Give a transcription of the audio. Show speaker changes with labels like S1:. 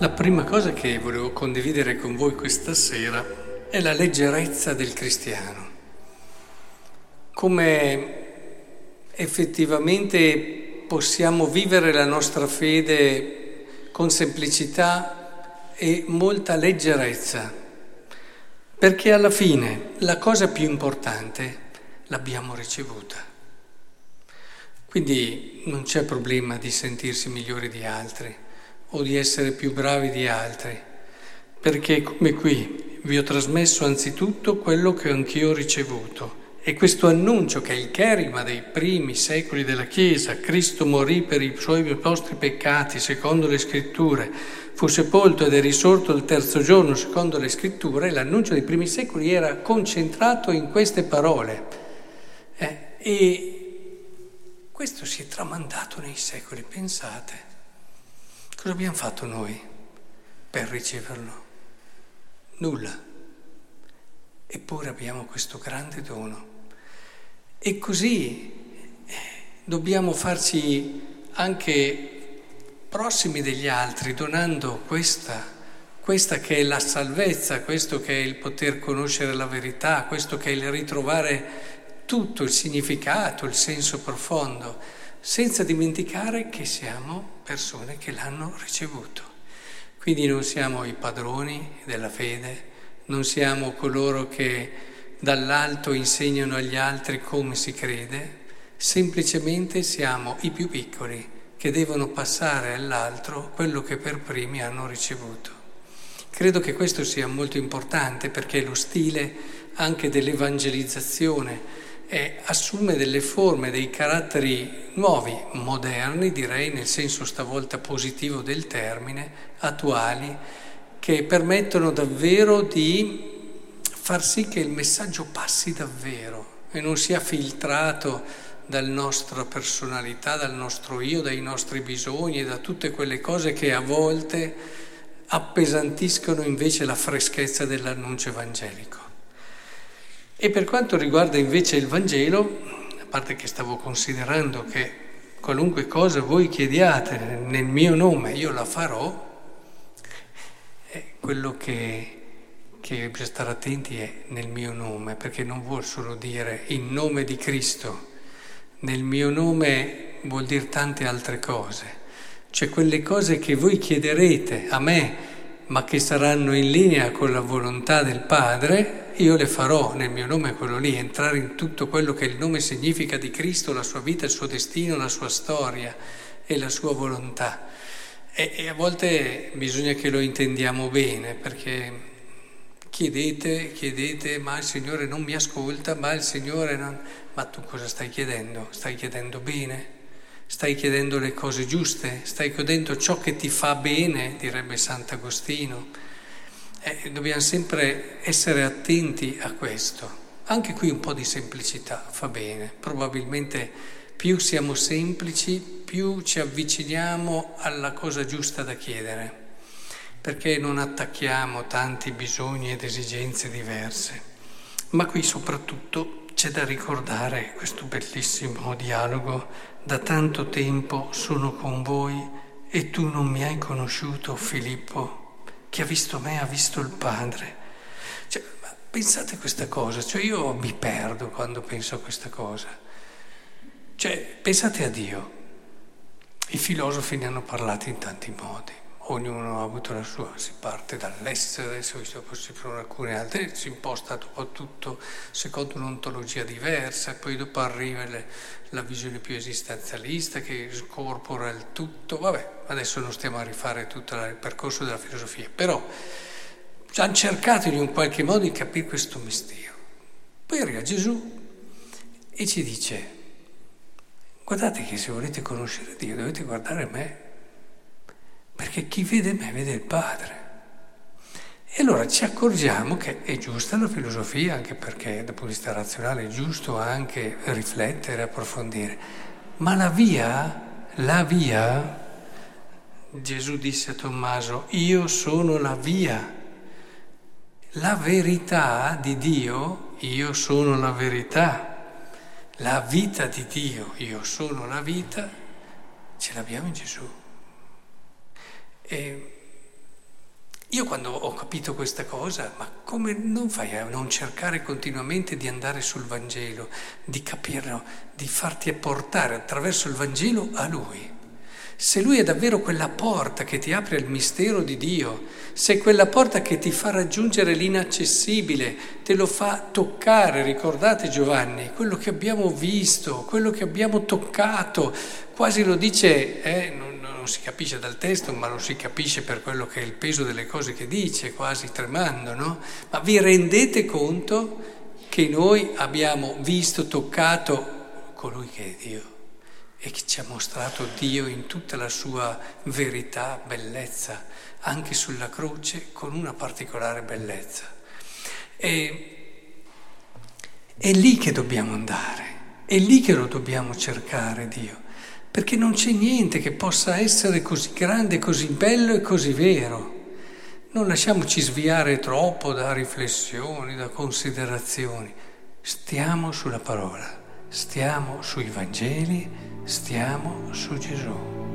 S1: La prima cosa che volevo condividere con voi questa sera è la leggerezza del cristiano. Come effettivamente possiamo vivere la nostra fede con semplicità e molta leggerezza, perché alla fine la cosa più importante l'abbiamo ricevuta. Quindi non c'è problema di sentirsi migliori di altri o di essere più bravi di altri, perché come qui vi ho trasmesso anzitutto quello che anch'io ho ricevuto. E questo annuncio che è il cherima dei primi secoli della Chiesa, Cristo morì per i suoi vostri peccati, secondo le scritture, fu sepolto ed è risorto il terzo giorno, secondo le scritture, l'annuncio dei primi secoli era concentrato in queste parole. Eh, e questo si è tramandato nei secoli, pensate. Cosa abbiamo fatto noi per riceverlo? Nulla. Eppure abbiamo questo grande dono. E così eh, dobbiamo farci anche prossimi degli altri, donando questa, questa che è la salvezza, questo che è il poter conoscere la verità, questo che è il ritrovare tutto il significato, il senso profondo senza dimenticare che siamo persone che l'hanno ricevuto. Quindi non siamo i padroni della fede, non siamo coloro che dall'alto insegnano agli altri come si crede, semplicemente siamo i più piccoli che devono passare all'altro quello che per primi hanno ricevuto. Credo che questo sia molto importante perché lo stile anche dell'evangelizzazione e assume delle forme, dei caratteri nuovi, moderni, direi nel senso stavolta positivo del termine, attuali, che permettono davvero di far sì che il messaggio passi davvero e non sia filtrato dalla nostra personalità, dal nostro io, dai nostri bisogni da tutte quelle cose che a volte appesantiscono invece la freschezza dell'annuncio evangelico. E per quanto riguarda invece il Vangelo, a parte che stavo considerando che qualunque cosa voi chiediate nel mio nome io la farò, quello che, che bisogna stare attenti è nel mio nome, perché non vuol solo dire in nome di Cristo, nel mio nome vuol dire tante altre cose, cioè quelle cose che voi chiederete a me, ma che saranno in linea con la volontà del Padre, io le farò nel mio nome quello lì, entrare in tutto quello che il nome significa di Cristo, la sua vita, il suo destino, la sua storia e la sua volontà. E, e a volte bisogna che lo intendiamo bene, perché chiedete, chiedete, ma il Signore non mi ascolta, ma il Signore non... Ma tu cosa stai chiedendo? Stai chiedendo bene? Stai chiedendo le cose giuste? Stai chiedendo ciò che ti fa bene, direbbe Sant'Agostino? Eh, dobbiamo sempre essere attenti a questo. Anche qui un po' di semplicità fa bene. Probabilmente più siamo semplici, più ci avviciniamo alla cosa giusta da chiedere, perché non attacchiamo tanti bisogni ed esigenze diverse. Ma qui soprattutto c'è da ricordare questo bellissimo dialogo. Da tanto tempo sono con voi e tu non mi hai conosciuto, Filippo. Chi ha visto me ha visto il Padre. Cioè, pensate a questa cosa, cioè io mi perdo quando penso a questa cosa. Cioè, pensate a Dio. I filosofi ne hanno parlato in tanti modi, ognuno ha avuto la sua, si parte dall'essere, dopo si provano alcune altre, si imposta dopo tutto secondo un'ontologia diversa, poi dopo arriva le, la visione più esistenzialista che scorpora il tutto, vabbè, adesso non stiamo a rifare tutto il percorso della filosofia, però hanno cercato in un qualche modo di capire questo mistero. Poi arriva Gesù e ci dice, guardate che se volete conoscere Dio dovete guardare me, perché chi vede me vede il Padre. E allora ci accorgiamo che è giusta la filosofia, anche perché dal punto di vista razionale è giusto anche riflettere, approfondire, ma la via, la via, Gesù disse a Tommaso, io sono la via, la verità di Dio, io sono la verità, la vita di Dio, io sono la vita, ce l'abbiamo in Gesù. E Io quando ho capito questa cosa, ma come non fai a non cercare continuamente di andare sul Vangelo, di capirlo, di farti apportare attraverso il Vangelo a Lui? Se Lui è davvero quella porta che ti apre al mistero di Dio, se è quella porta che ti fa raggiungere l'inaccessibile, te lo fa toccare, ricordate Giovanni, quello che abbiamo visto, quello che abbiamo toccato, quasi lo dice, eh, si capisce dal testo, ma lo si capisce per quello che è il peso delle cose che dice, quasi tremando, no? Ma vi rendete conto che noi abbiamo visto, toccato colui che è Dio? e che ci ha mostrato Dio in tutta la sua verità, bellezza, anche sulla croce con una particolare bellezza. E è lì che dobbiamo andare, è lì che lo dobbiamo cercare Dio, perché non c'è niente che possa essere così grande, così bello e così vero. Non lasciamoci sviare troppo da riflessioni, da considerazioni. Stiamo sulla parola, stiamo sui Vangeli stiamo su Gesù.